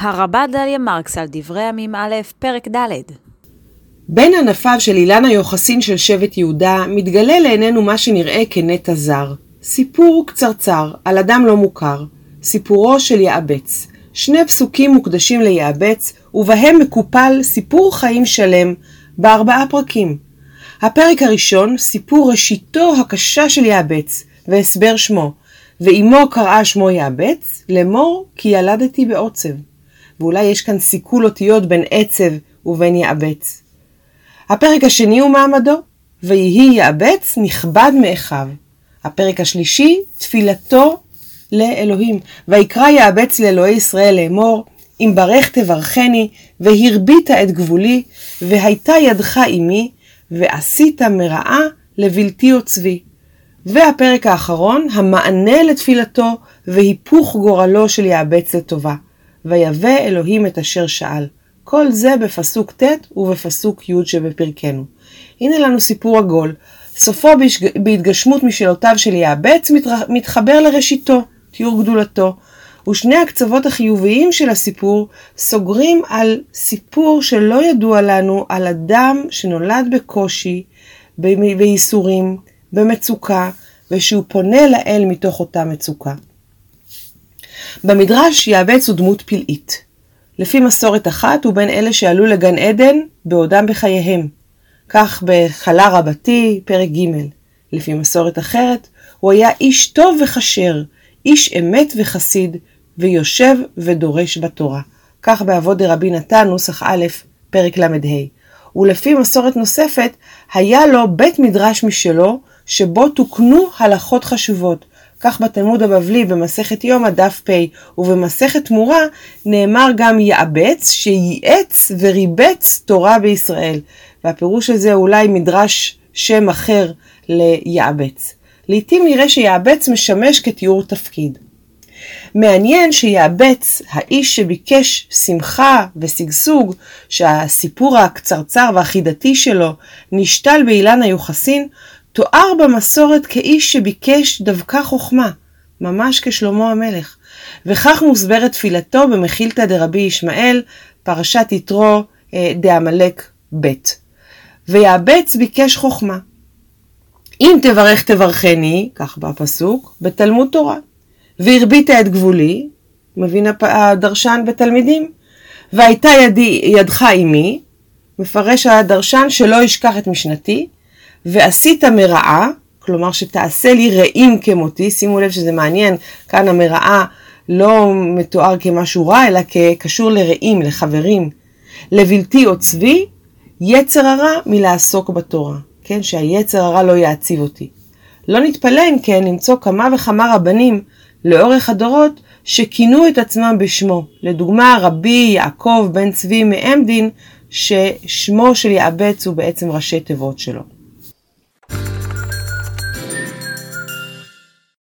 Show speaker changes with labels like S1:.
S1: הרבה דליה מרקס על דברי ימים א', פרק ד'
S2: בין ענפיו של אילן היוחסין של שבט יהודה מתגלה לעינינו מה שנראה כנטע זר. סיפור קצרצר על אדם לא מוכר, סיפורו של יעבץ. שני פסוקים מוקדשים ליעבץ, ובהם מקופל סיפור חיים שלם בארבעה פרקים. הפרק הראשון, סיפור ראשיתו הקשה של יעבץ, והסבר שמו, ואימו קראה שמו יעבץ, לאמור כי ילדתי בעוצב. ואולי יש כאן סיכול אותיות בין עצב ובין יעבץ. הפרק השני הוא מעמדו, ויהי יעבץ נכבד מאחיו. הפרק השלישי, תפילתו לאלוהים. ויקרא יעבץ לאלוהי ישראל לאמור, אם ברך תברכני, והרבית את גבולי, והייתה ידך עמי, ועשית מרעה לבלתי עוצבי. והפרק האחרון, המענה לתפילתו, והיפוך גורלו של יעבץ לטובה. ויבא אלוהים את אשר שאל. כל זה בפסוק ט' ובפסוק י' שבפרקנו. הנה לנו סיפור עגול. סופו בהתגשמות משאלותיו של יעבץ מתחבר לראשיתו, תיאור גדולתו. ושני הקצוות החיוביים של הסיפור סוגרים על סיפור שלא ידוע לנו על אדם שנולד בקושי, בייסורים, במצוקה, ושהוא פונה לאל מתוך אותה מצוקה. במדרש יעבץ הוא דמות פלאית. לפי מסורת אחת הוא בין אלה שעלו לגן עדן בעודם בחייהם. כך בחלה רבתי, פרק ג'. לפי מסורת אחרת, הוא היה איש טוב וכשר, איש אמת וחסיד, ויושב ודורש בתורה. כך בעבוד דרבי נתן, נוסח א', פרק ל"ה. ולפי מסורת נוספת, היה לו בית מדרש משלו, שבו תוקנו הלכות חשובות, כך בתלמוד הבבלי במסכת יומא דף פ ובמסכת תמורה נאמר גם יעבץ שייעץ וריבץ תורה בישראל. והפירוש הזה אולי מדרש שם אחר ליעבץ. לעתים נראה שיעבץ משמש כתיאור תפקיד. מעניין שיעבץ, האיש שביקש שמחה ושגשוג, שהסיפור הקצרצר והחידתי שלו נשתל באילן היוחסין, תואר במסורת כאיש שביקש דווקא חוכמה, ממש כשלמה המלך. וכך מוסברת תפילתו במחילתא דרבי ישמעאל, פרשת יתרו אה, דעמלק ב'. ויעבץ ביקש חוכמה. אם תברך תברכני, כך בפסוק, בתלמוד תורה. והרבית את גבולי, מבין הדרשן בתלמידים. והייתה ידי, ידך עמי, מפרש הדרשן שלא ישכח את משנתי, ועשית מרעה, כלומר שתעשה לי רעים כמותי, שימו לב שזה מעניין, כאן המרעה לא מתואר כמשהו רע, אלא כקשור לרעים, לחברים. לבלתי עוצבי, יצר הרע מלעסוק בתורה, כן, שהיצר הרע לא יעציב אותי. לא נתפלא אם כן למצוא כמה וכמה רבנים לאורך הדורות שכינו את עצמם בשמו. לדוגמה, רבי יעקב בן צבי מעמדין, ששמו של יעבץ הוא בעצם ראשי תיבות שלו.